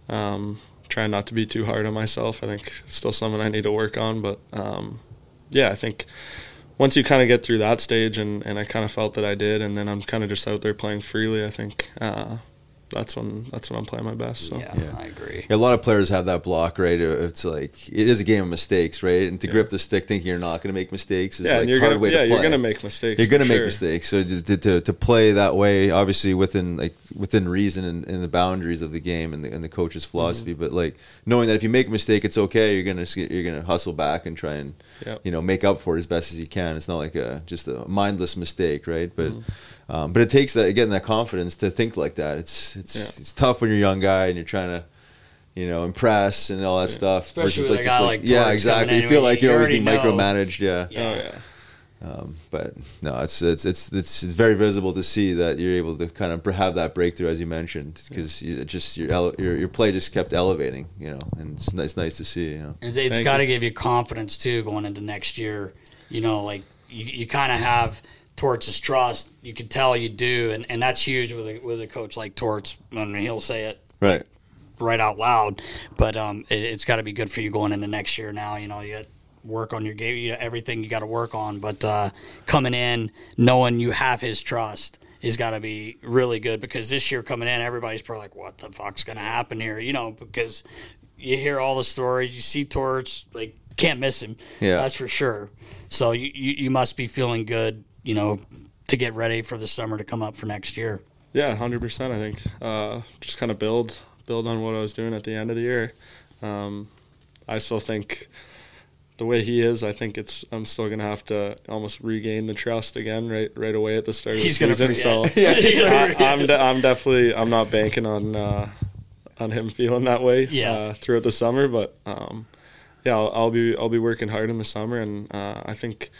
um, trying not to be too hard on myself. I think it's still something I need to work on, but. Um, yeah, I think once you kind of get through that stage, and, and I kind of felt that I did, and then I'm kind of just out there playing freely. I think uh, that's when that's when I'm playing my best. So. Yeah, yeah, I agree. A lot of players have that block, right? It's like it is a game of mistakes, right? And to yeah. grip the stick, thinking you're not going to make mistakes, is yeah, like you're hard gonna, way yeah, to play. you're going to make mistakes. You're going to make sure. mistakes. So to, to, to play that way, obviously within like within reason and, and the boundaries of the game and the, and the coach's philosophy, mm-hmm. but like knowing that if you make a mistake, it's okay. You're gonna you're gonna hustle back and try and yep. you know make up for it as best as you can. It's not like a just a mindless mistake, right? But mm-hmm um, but it takes that again that confidence to think like that. It's it's yeah. it's tough when you're a young guy and you're trying to, you know, impress and all that yeah. stuff. Especially with like, a guy like, like yeah, exactly. You feel like you're always being micromanaged. Yeah. yeah. Oh yeah. Um, but no, it's, it's it's it's it's very visible to see that you're able to kind of have that breakthrough as you mentioned because you just your, your your play just kept elevating, you know, and it's, it's nice to see. You know, and it's got to give you confidence too going into next year. You know, like you, you kind of have Torts' his trust. You can tell you do, and, and that's huge with a with a coach like Torts. I mean, he'll say it right right out loud, but um, it, has got to be good for you going into next year. Now, you know, you got work on your game, you everything you got to work on, but uh, coming in knowing you have his trust is got to be really good because this year coming in, everybody's probably like, "What the fuck's gonna happen here?" You know, because you hear all the stories, you see Torts, like can't miss him. Yeah, that's for sure. So you, you, you must be feeling good you know, to get ready for the summer to come up for next year. Yeah, hundred percent. I think uh, just kind of build build on what I was doing at the end of the year. Um, I still think the way he is, I think it's I'm still gonna have to almost regain the trust again right right away at the start of He's the season. So [LAUGHS] I, am de- I'm definitely I'm not banking on uh, on him feeling that way yeah. uh, throughout the summer, but um, yeah, I'll, I'll, be I'll be working hard in the summer, and uh, I think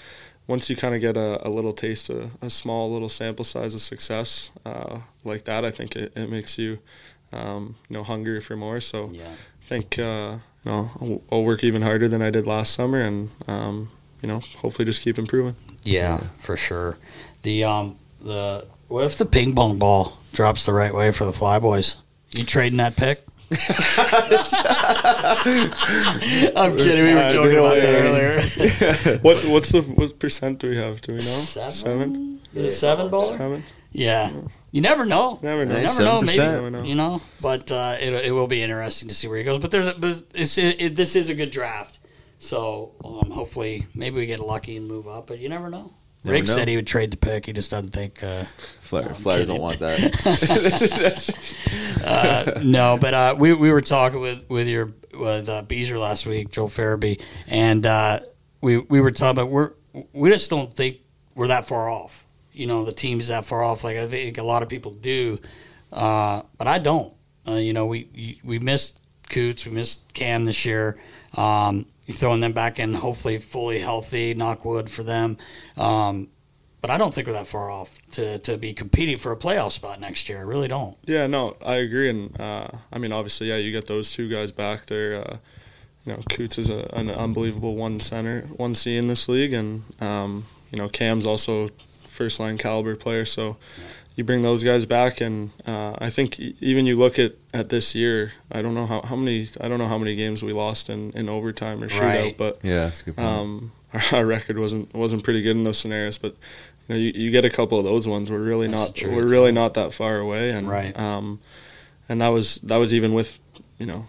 once you kind of get a, a, little taste, a, a, small little sample size of success uh, like that, I think it, it makes you, um, you know, hungry for more. So yeah. I think, uh, you know, I'll, I'll, work even harder than I did last summer, and um, you know, hopefully just keep improving. Yeah, for sure. The um the what if the ping pong ball drops the right way for the Flyboys? You trading that pick? [LAUGHS] I'm kidding. We were uh, joking about that earlier. [LAUGHS] what what's the what percent do we have? Do we know? Seven. seven? Is it seven ball? Seven. Yeah. You never know. Never know. You never know. Maybe Never know. you know. But uh, it it will be interesting to see where he goes. But there's a, but it's, it, it, this is a good draft. So um, hopefully maybe we get lucky and move up. But you never know. Never Rick know. said he would trade the pick. He just doesn't think. Uh, Flyers, Flyers don't want that. [LAUGHS] no, but uh, we we were talking with with your with uh, Beezer last week, Joel Farabee, and uh, we we were talking about we're we just don't think we're that far off. You know, the team's that far off. Like I think a lot of people do, uh, but I don't. Uh, you know, we we missed Coots, we missed Cam this year. Um, throwing them back in, hopefully fully healthy. Knock wood for them. Um, but I don't think we're that far off to, to be competing for a playoff spot next year. I really don't. Yeah, no, I agree, and uh, I mean, obviously, yeah, you get those two guys back there. Uh, you know, Coots is a, an unbelievable one center, one C in this league, and um, you know, Cam's also first line caliber player. So you bring those guys back, and uh, I think even you look at, at this year. I don't know how, how many I don't know how many games we lost in, in overtime or shootout, Right. but yeah, that's good um, our, our record wasn't wasn't pretty good in those scenarios, but you know, you, you get a couple of those ones. We're really That's not true, we're really not that far away, and Right. um, and that was that was even with you know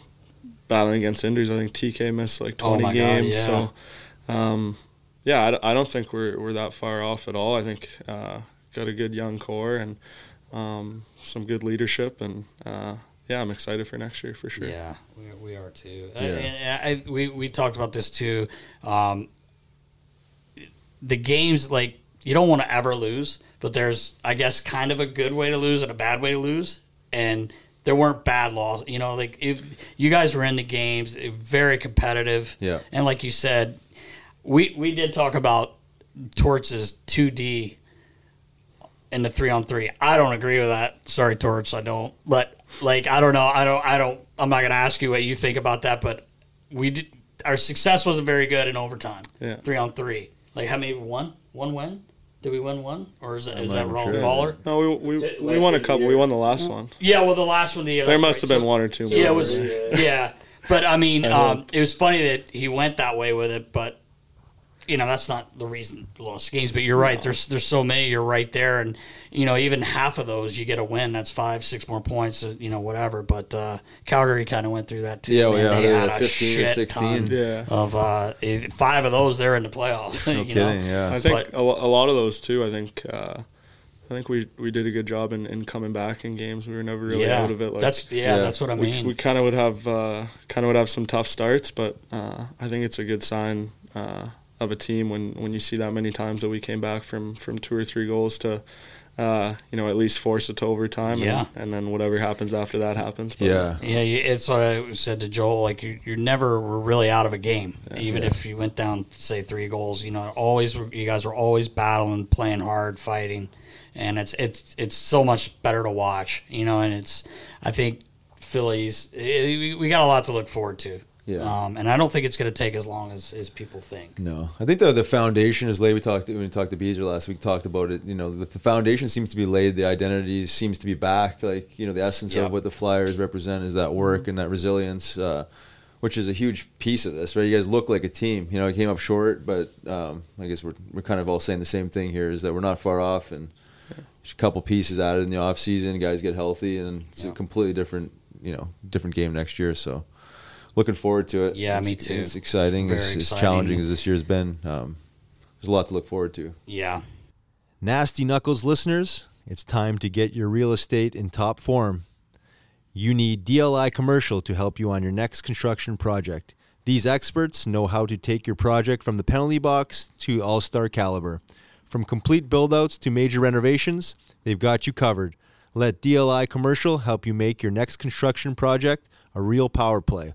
battling against injuries. I think TK missed like Oh 20 my God, games, yeah. so um, yeah, I don't think we're we're that far off at all. I think uh, got a good young core and um, some good leadership, and uh, yeah, I'm excited for next year for sure. Yeah, we, we are too. Yeah. And I, we we talked about this too. Um, the games like you don't want to ever lose, but there's I guess kind of a good way to lose and a bad way to lose, and there weren't bad losses. You know, like if you guys were in the games, eh, very competitive. Yeah. and like you said, we we did talk about Torts' two D in the three on three. I don't agree with that. Sorry, Torts, I don't. But like, I don't know. I don't. I don't. I'm not going to ask you what you think about that. But we did. Our success wasn't very good in overtime. Yeah. Three on three. Like how many won? One win? Did we win one? Or is that is that wrong? sure. Baller. No, we we, it we won a couple. We won the last one. Yeah. Well, the last one. The There must have been one or two. Yeah, it was. Yeah, but I mean, um, it was funny that he went that way with it. But you know, that's not the reason he lost games. But you're right. There's there's so many. You're right there, and you know, even half of those you get a win. That's five, six more points. uh, You know, whatever. But uh, Calgary kind of went through that too. Yeah, man. yeah, they they had a 15 or shit 16. ton Yeah. of uh, eh, five of those. They're in the playoffs. [LAUGHS] no you kidding. Know? Yeah. I think But- a, lot of those too. I think uh, I think we we did a good job in, in coming back in games. We were never really yeah, out of it. Like, that's yeah, Yeah. that's what I we, mean. we kind of would have uh, kind of would have some tough starts, but uh, I think it's a good sign uh, of a team when, when you see that many times that we came back from, from two or three goals to uh, you know at least force it to overtime. Yeah. and, and then whatever happens after that happens. But, yeah. Yeah, it's what I said to Joel. Like you, you never were really out of a game, even if you went down, say three goals. You know, always you guys were always battling, playing hard, fighting, and it's it's it's so much better to watch. You know, and it's I think Phillies eh, we we got a lot to look forward to. Yeah. um, and I don't think it's going to take as long as, as people think. No, I think the the foundation is laid. We talked when we talked to Beezer last week. Talked about it. You know, the, the foundation seems to be laid. The identity seems to be back. Like you know, the essence Yeah. of what the Flyers represent is that work and that resilience, uh, which is a huge piece of this. Right? You guys look like a team. You know, it came up short, but um, I guess we're we're kind of all saying the same thing here: is that we're not far off, and there's a couple pieces added in the off season. Guys get healthy, and it's a completely different, you know, different game next year. So. Looking forward to it. Yeah, It's- me too. It's exciting. It's, it's exciting. challenging as this year's been. Um, there's a lot to look forward to. Yeah, Nasty Knuckles listeners, it's time to get your real estate in top form. You need DLI Commercial to help you on your next construction project. These experts know how to take your project from the penalty box to all star caliber. From complete build-outs to major renovations, they've got you covered. Let DLI Commercial help you make your next construction project a real power play.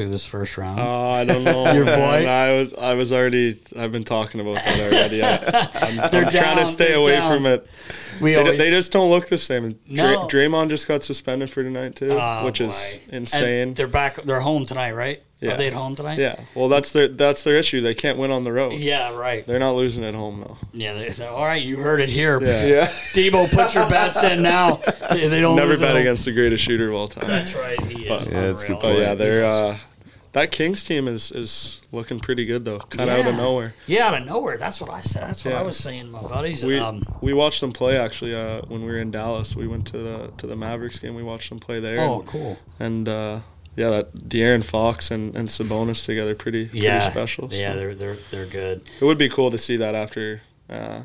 through this first round? Oh, I don't know. [LAUGHS] Your man. boy? I was I was already I've been talking about that already. I, I'm, [LAUGHS] I'm They're trying down, to stay away down. from it. we They, always, they just don't look the same. And Dray- No. Draymond just got suspended for tonight too, Oh, which is boy. insane. And they're back. They're home tonight, right? Yeah. Are they at home tonight? yeah, well that's their that's their issue. They can't win on the road. Yeah, right. They're not losing at home though. Yeah. They, they- all right, you heard it here. Yeah, yeah. Debo, put your bets in now. [LAUGHS] They, they don't Never lose at bet home. against the greatest shooter of all time. That's right. He is. But- Yeah, that's good unreal. But yeah, they're awesome. uh, that Kings team is is looking pretty good though. Kind of out of nowhere. Yeah, out of nowhere. That's what I said. That's what Yeah. I was saying, to my buddies. We um, we watched them play actually uh, when we were in Dallas. We went to the to the Mavericks game. We watched them play there. oh, and, cool. and uh, yeah, that De'Aaron Fox and, and Sabonis together pretty pretty Yeah, special. Yeah, they're they're they're good. It would be cool to see that after uh,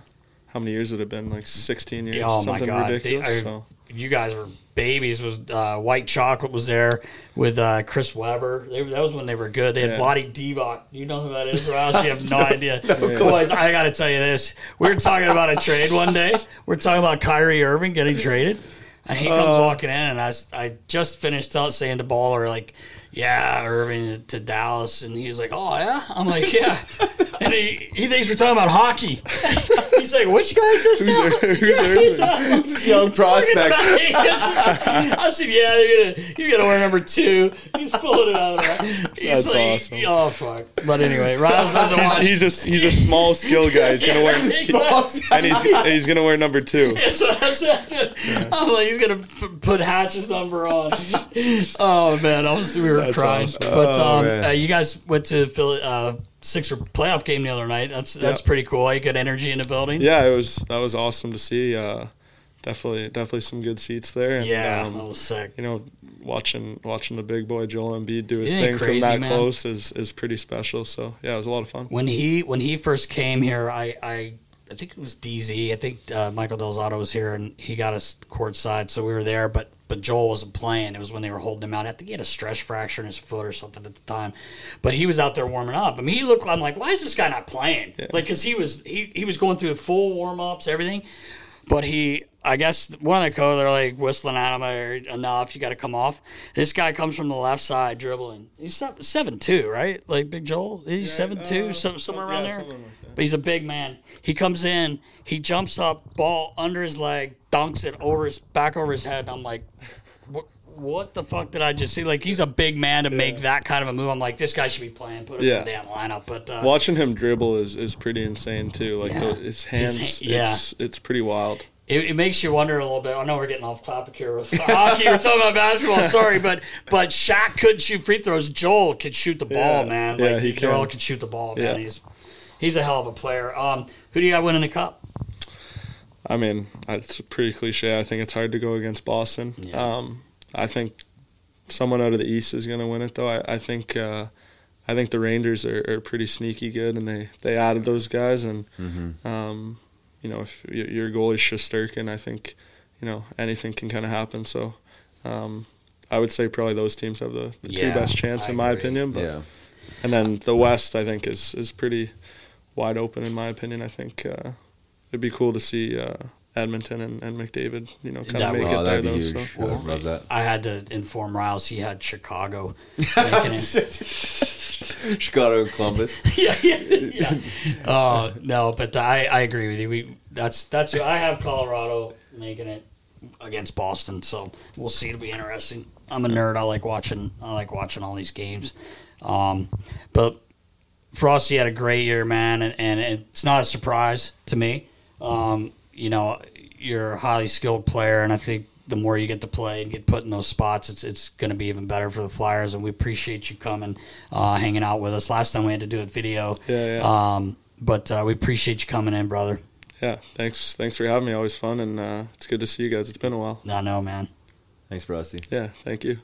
how many years would it have been? Like 16 years, Oh my something god, ridiculous. They- I- so you guys were babies. Was uh, White Chocolate was there with uh, Chris Webber? They, that was when they were good. They had Yeah. Vlade Divac. You know who that is, Ross? You have no [LAUGHS] idea. Boys, I got to tell you this. We were talking about a trade one day. We're talking about Kyrie Irving getting traded, and he comes walking in, and I, I just finished out saying to Baller like. Yeah, Irving to Dallas, and he's like, "Oh yeah." I'm like, "Yeah," [LAUGHS] and he, he thinks we're talking about hockey. [LAUGHS] he's like, "Which guy is this now?" who's [LAUGHS] Yeah, he's, uh, Young prospect. [LAUGHS] I said, yeah, they're gonna, he's gonna wear number two. He's pulling it out. Of there. He's That's like, awesome. Oh fuck! But anyway, Riles doesn't watch. he's a he's a small skill guy. He's gonna wear [LAUGHS] and he's he's gonna wear number two. That's what I said. To, I'm like, he's gonna p- put Hatch's number on. oh man, I was we were That's crying. awesome. But Oh, um, uh, you guys went to Philly, uh, Sixer playoff game the other night. That's that's Yeah. pretty cool. You good energy in the building. Yeah, it was that was awesome to see. Uh, definitely definitely some good seats there. And, Yeah, um, that was sick. you know, watching watching the big boy Joel Embiid do his Isn't thing crazy, from that man? close is is pretty special. So yeah, it was a lot of fun. when he when he first came here, I I, I think it was DZ. I think uh, Michael Del Zotto was here, and he got us courtside, so we were there. But but Joel wasn't playing. It was when they were holding him out. I think he had a stress fracture in his foot or something at the time. But he was out there warming up. I mean, he looked. I'm like, why is this guy not playing? Like, because he was he he was going through the full warm ups, everything. But he, I guess one of the co, they're like whistling at him or enough. You got to come off. This guy comes from the left side dribbling. He's seven, seven two, right? Like Big Joel. He's seven two, some, somewhere around yeah, there. like. But he's a big man. He comes in, he jumps up, ball under his leg, dunks it over his back over his head. I'm like, what? What the fuck did I just see? Like he's a big man to make that kind of a move. I'm like, this guy should be playing. Put him Yeah. in the damn lineup. But uh, Watching him dribble is, is pretty insane too. Like Yeah. the, his hands, His yeah. it's it's pretty wild. It, it makes you wonder a little bit. I know we're getting off topic here with [LAUGHS] hockey. We're talking about basketball. Sorry, but but Shaq could shoot free throws. Joel could shoot the ball, Yeah. man. Yeah, Like he Joel can. could shoot the ball, Yeah. He's he's a hell of a player. Um, who do you got winning the cup? I mean, it's pretty cliche. I think it's hard to go against Boston. Yeah. Um, I think someone out of the East is going to win it, though. I, I think uh, I think the Rangers are, are pretty sneaky good, and they, they added those guys. And um, you know, if y- your goalie's Shesterkin, I think you know anything can kind of happen. So um, I would say probably those teams have the, the two best chance, I in my agree. opinion. But Yeah. and then the West, I think, is is pretty wide open in my opinion. I think uh, it'd be cool to see uh, Edmonton and, and McDavid, you know, kind of make would- it Oh, there. that'd Though, huge. so. I love that. I had to inform Riles he had Chicago [LAUGHS] making it. [LAUGHS] Chicago and Columbus. [LAUGHS] yeah, yeah, yeah. Oh no, but I, I agree with you. We that's that's I have Colorado making it against Boston. So we'll see. It'll be interesting. I'm a nerd. I like watching. I like watching all these games. Um, but Frosty had a great year, man, and, and it's not a surprise to me. Um, you know, you're a highly skilled player, and I think the more you get to play and get put in those spots, it's it's going to be even better for the Flyers. And we appreciate you coming, uh, hanging out with us. Last time we had to do a video, Yeah, yeah. Um, but uh, we appreciate you coming in, brother. Yeah, thanks. Thanks for having me. Always fun, and uh, it's good to see you guys. It's been a while. I know, man. Thanks, Frosty. Yeah, thank you.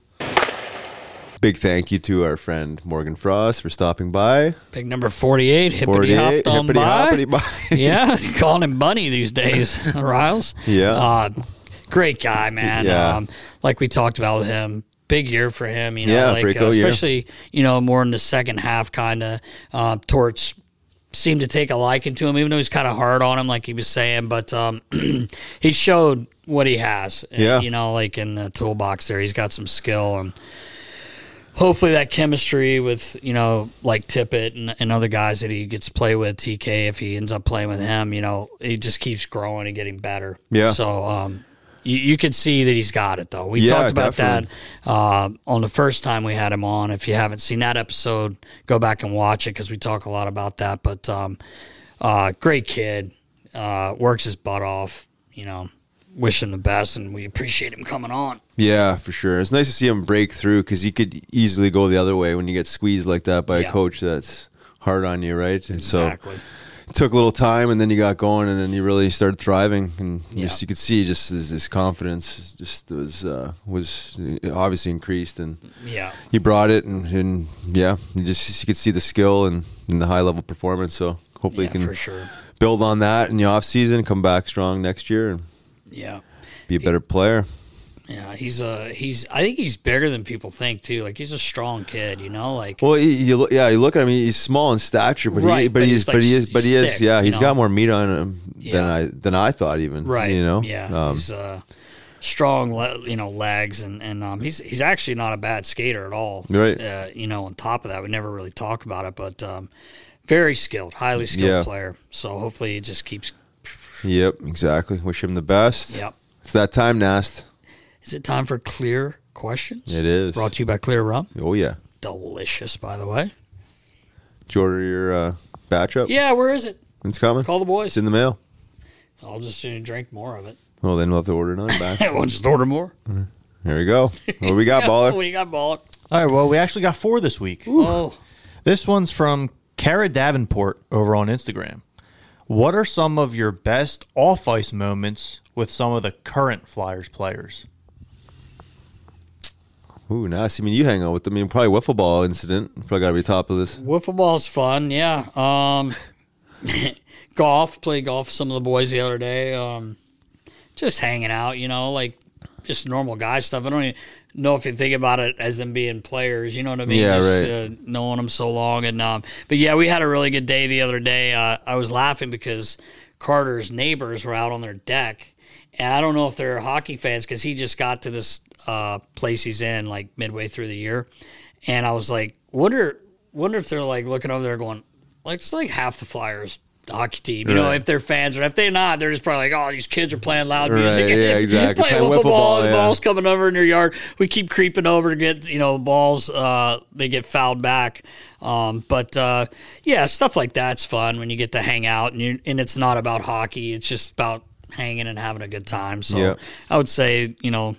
Big thank you to our friend Morgan Frost for stopping by. Big number 48, hippity 48, hopped on hippity by. hoppity by. [LAUGHS] yeah, calling him Bunny these days, [LAUGHS] Riles. Yeah. Uh, great guy, man. Yeah. Um, like we talked about him, big year for him. You know, Yeah, like uh, cool year. especially you know more in the second half, kind of. Uh, Torts seemed to take a liking to him, even though he's kind of hard on him, like he was saying. But um, [CLEARS THROAT] he showed what he has. uh, Yeah. you know, like in the toolbox there, he's got some skill and hopefully that chemistry with you know like Tippett and, and other guys that he gets to play with TK if he ends up playing with him you know he just keeps growing and getting better Yeah. so um you, you could see that he's got it though we Yeah, talked about definitely. that uh, on the first time we had him on if you haven't seen that episode go back and watch it because we talk a lot about that but um uh great kid uh works his butt off you know wish him the best and we appreciate him coming on Yeah, for sure. It's nice to see him break through because you could easily go the other way when you get squeezed like that by Yeah. a coach that's hard on you, right? And exactly so took a little time, and then you got going, and then you really started thriving, and Yeah. just you could see just this, this confidence just was uh, was obviously increased, and yeah he brought it, and, and yeah, you just you could see the skill and, and the high level performance. So hopefully yeah you can sure build on that in the off season, come back strong next year, and yeah be a better player. Yeah, he's a he's I think he's bigger than people think too. Like he's a strong kid, you know, like Well, you, you look, yeah, you look at him. He's small in stature, but he, but, but he's, he's but like he is, but he is, thick, yeah, he's got more meat on him than I than I thought even. right, you know, yeah, Um, he's uh strong, le- you know, legs and and um he's he's actually not a bad skater at all. Right. Uh, you know, on top of that, we never really talk about it, but um very skilled, highly skilled Yeah. player. So hopefully he just keeps. yep, exactly. Wish him the best. Yep. It's that time, Nast. Is it time for clear questions? It is. Brought to you by Clear Rum. Oh yeah. Delicious, by the way. Did you order your uh, batch up? Yeah, where is it? It's coming. Call the boys. It's in the mail. I'll just uh, drink more of it. Well, then we'll have to order another batch. [LAUGHS] we'll just order more. Here we go. What we got, [LAUGHS] What baller? do you got, baller? All right, well, we actually got four this week. Oh, This one's from Kara Davenport over on Instagram. What are some of your best off ice moments with some of the current Flyers players? Ooh, nice. I mean, you hang out with them. I mean, probably wiffle ball incident. Probably got to be top of this. wiffle ball's fun. Yeah. Um, [LAUGHS] golf. Play golf with some of the boys the other day. Um, just hanging out. You know, like just normal guy stuff. I don't even know if you think about it as them being players. You know what I mean? Yeah, just, right. Uh, knowing them so long, and um, but yeah, we had a really good day the other day. Uh, I was laughing because Carter's neighbors were out on their deck. And I don't know if they're hockey fans because he just got to this uh, place he's in like midway through the year, and I was like, wonder, wonder if they're like looking over there going, like it's like half the Flyers hockey team, you know, if they're fans or if they're not, they're just probably like, oh, these kids are playing loud Right, music, yeah, exactly. playing wiffle wiffle ball, ball, the ball's coming over in your yard. We keep creeping over to get you know balls. Uh, they get fouled back. Um, but uh, yeah, stuff like that's fun when you get to hang out and you, and it's not about hockey. It's just about hanging and having a good time. So Yeah. I would say you know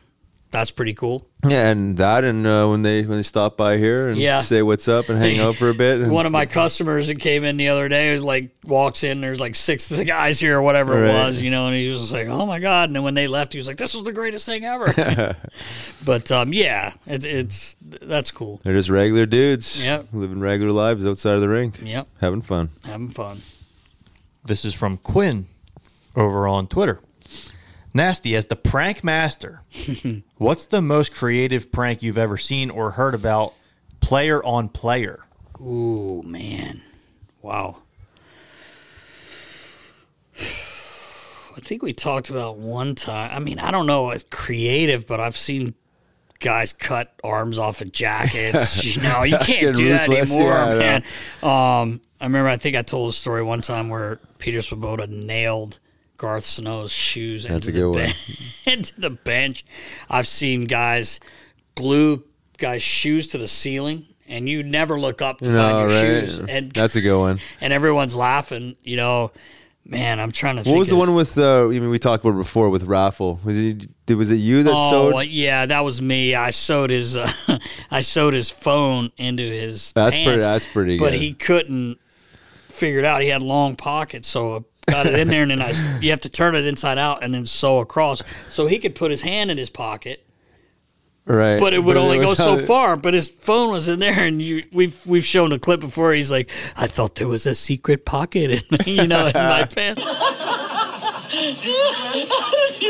that's pretty cool. Yeah, and that, and uh, when they when they stop by here and Yeah. say what's up and hang [LAUGHS] out for a bit. And, One of my customers that came in the other day was like walks in. There's like six of the guys here or whatever it was, you know, and he was just like, "Oh my god!" And then when they left, he was like, "This was the greatest thing ever." [LAUGHS] but um, yeah, it's it's that's cool. They're just regular dudes. Yep. Living regular lives outside of the rink. Yep, Having fun. having fun. This is from Quinn over on Twitter. Nasty, as the prank master, [LAUGHS] what's the most creative prank you've ever seen or heard about player on player? Ooh man, wow. [SIGHS] I think we talked about one time. I mean, I don't know, it's creative, but I've seen guys cut arms off of jackets. [LAUGHS] you know, you can't do that ruthless. anymore, Yeah, I man. Um, I remember, I think I told a story one time where Peter Svoboda nailed Garth Snow's shoes That's into, a the good ben- [LAUGHS] into the bench. I've seen guys glue guys' shoes to the ceiling, and you never look up to No, find your right? shoes. And That's a good one. [LAUGHS] and everyone's laughing. You know, man, I'm trying to. What was the of- one with? Uh, I mean, we talked about it before with Raffl. Was it? Was it you that Oh sewed? well, yeah, that was me. I sewed his, uh, [LAUGHS] I sewed his phone into his. That's pants, pretty- that's pretty But good. he couldn't figure it out. He had long pockets, so got it in there, and then I, you have to turn it inside out and then sew across, so he could put his hand in his pocket. Right. But it would only go so not- far. But his phone was in there, and you we've we've shown a clip before. He's like, I thought there was a secret pocket in [LAUGHS] you know in my [LAUGHS] pants. [LAUGHS]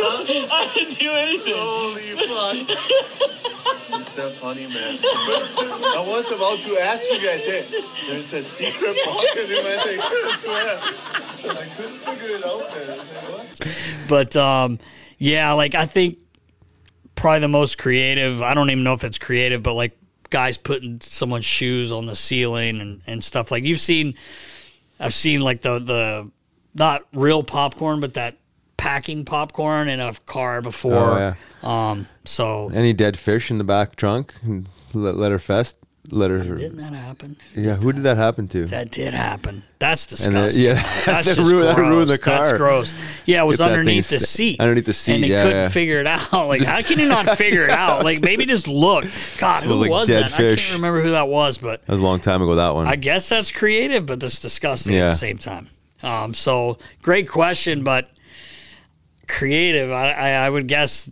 I didn't do anything. Holy fuck. It's so funny, man. I was about to ask you guys, hey, there's a secret pocket in my thing. I swear. I couldn't figure it out, man. I was like. But um, yeah, like I think probably the most creative. I don't even know if it's creative, but like guys putting someone's shoes on the ceiling and, and stuff. Like you've seen, I've seen like the the not real popcorn, but that packing popcorn in a car before. Oh, Um, so Any dead fish in the back trunk? Let, let her fest. Let her. didn't that happen? Yeah, who did that happen to? That did happen. That's disgusting. yeah, [LAUGHS] that's [LAUGHS] that just ruined- that gross. ruined the That's gross. Yeah, it was Get underneath the seat. underneath the seat, and they yeah, couldn't yeah. figure it out. [LAUGHS] Like, how can you not figure it out? Like, maybe just look. God, who like was that? I can't remember who that was, but That was a long time ago. That one. I guess that's creative, but that's disgusting at the same time. Um, so great question, but creative. I, I, I would guess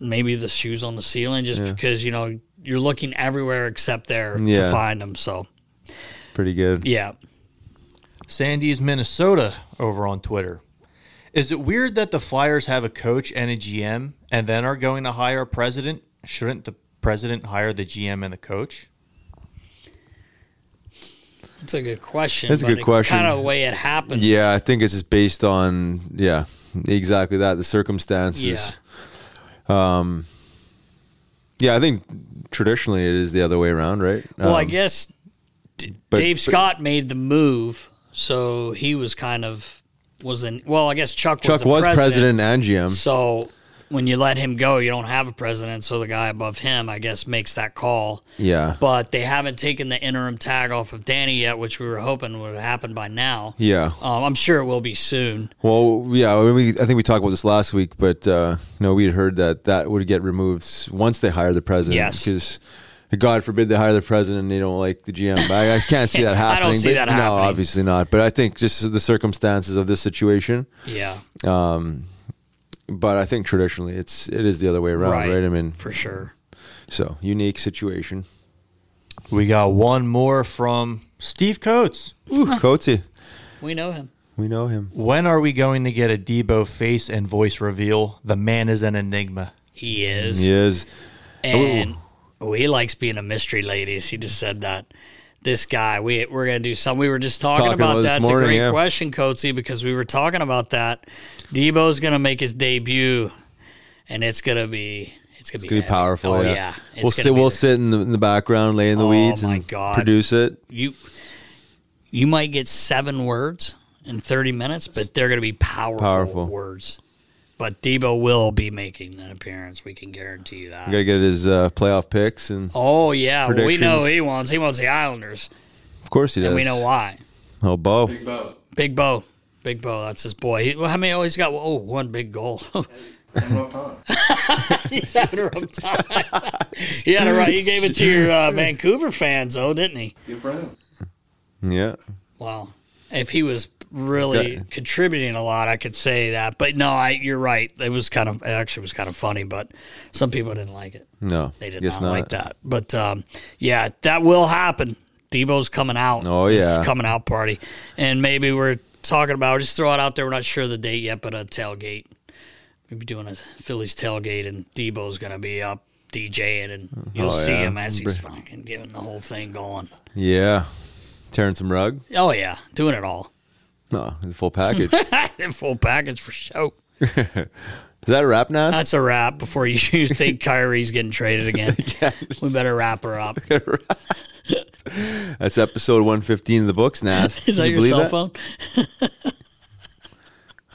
maybe the shoes on the ceiling, just because you know you're looking everywhere except there to find them. So Pretty good. yeah. Sandy's Minnesota over on Twitter. Is it weird that the Flyers have a coach and a GM and then are going to hire a president? Shouldn't the president hire the GM and the coach? That's a good question. That's a good question. Kind of the way it happens. Yeah, I think it's just based on yeah, exactly that the circumstances. Um. Yeah, I think traditionally it is the other way around, right? Well, I Um, guess D- but- Dave but- Scott made the move, so he was kind of was in. Well, I guess Chuck was Chuck the was president, president and GM. So when you let him go, you don't have a president. So the guy above him, I guess, makes that call. Yeah. But they haven't taken the interim tag off of Danny yet, which we were hoping would happen by now. Yeah. Um, I'm sure it will be soon. Well, yeah, we, I think we talked about this last week, but uh, no, we had heard that that would get removed once they hire the president. Yes. Because God forbid they hire the president and they don't like the GM. I, I can't see [LAUGHS] that happening. I don't see but that No, obviously not. But I think just the circumstances of this situation. Yeah. Um, but I think traditionally it's it is the other way around, Right. right? I mean, For sure. so unique situation. We got one more from Steve Coates. Ooh, [LAUGHS] Coatsy, We know him. we know him. When are we going to get a Debo face and voice reveal? The man is an enigma. He is. He is. And oh, he likes being a mystery, ladies. He just said that. This guy, we we're gonna do something. We were just talking, Talking about about that. morning, it's a great yeah. question, Coatsy, because we were talking about that. Debo's gonna make his debut, and it's gonna be it's gonna It's be, gonna be powerful. Oh yeah, yeah, we'll gonna sit. We'll the- sit in the, in the background, lay in the Oh, weeds, my and God. produce it. you you might get seven words in 30 minutes, but they're going to be powerful, Powerful. words. But Debo will be making an appearance. We can guarantee you that. We gotta get his uh, playoff picks, and Oh yeah, well, we know he wants. He wants the Islanders, of course he does. and we know why. Oh, Bo. Big Bo, Big Bo. Big Bo, that's his boy. He, well, how many? Oh, he's got oh one big goal. [LAUGHS] [LAUGHS] he's having a rough time. he had a right. He gave it to your uh, Vancouver fans, though, didn't he? Good friend. Yeah. Wow. If he was really Okay. contributing a lot, I could say that. But no, I, you're right. It was kind of it actually was kind of funny, but some people didn't like it. No, They did guess not, like that. But um, yeah, that will happen. Debo's coming out. Oh, This yeah. is coming out party, and maybe we're talking about just throw it out there. We're not sure the date yet, but a tailgate. Maybe doing a Phillies tailgate, and Debo's gonna be up DJing, and mm-hmm. you'll Oh, see yeah. him as he's fucking getting the whole thing going. Yeah. Tearing some rug. Oh yeah, doing it all. No, the full package. [LAUGHS] Full package for show. [LAUGHS] Is that a wrap, Nas? That's a wrap before you [LAUGHS] think Kyrie's getting traded again. We better wrap her up. That's episode 115 of the books, Nas. Is that you your cell phone?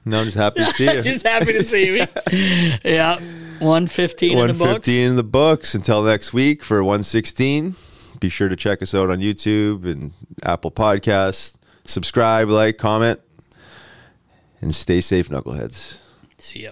No, I'm just happy to [LAUGHS] see you. Just happy to see me. [LAUGHS] yeah, one fifteen in the books. 115 in the books. Until next week for 116. Be sure to check us out on YouTube and Apple Podcasts. Subscribe, like, comment, and stay safe, knuckleheads. See ya.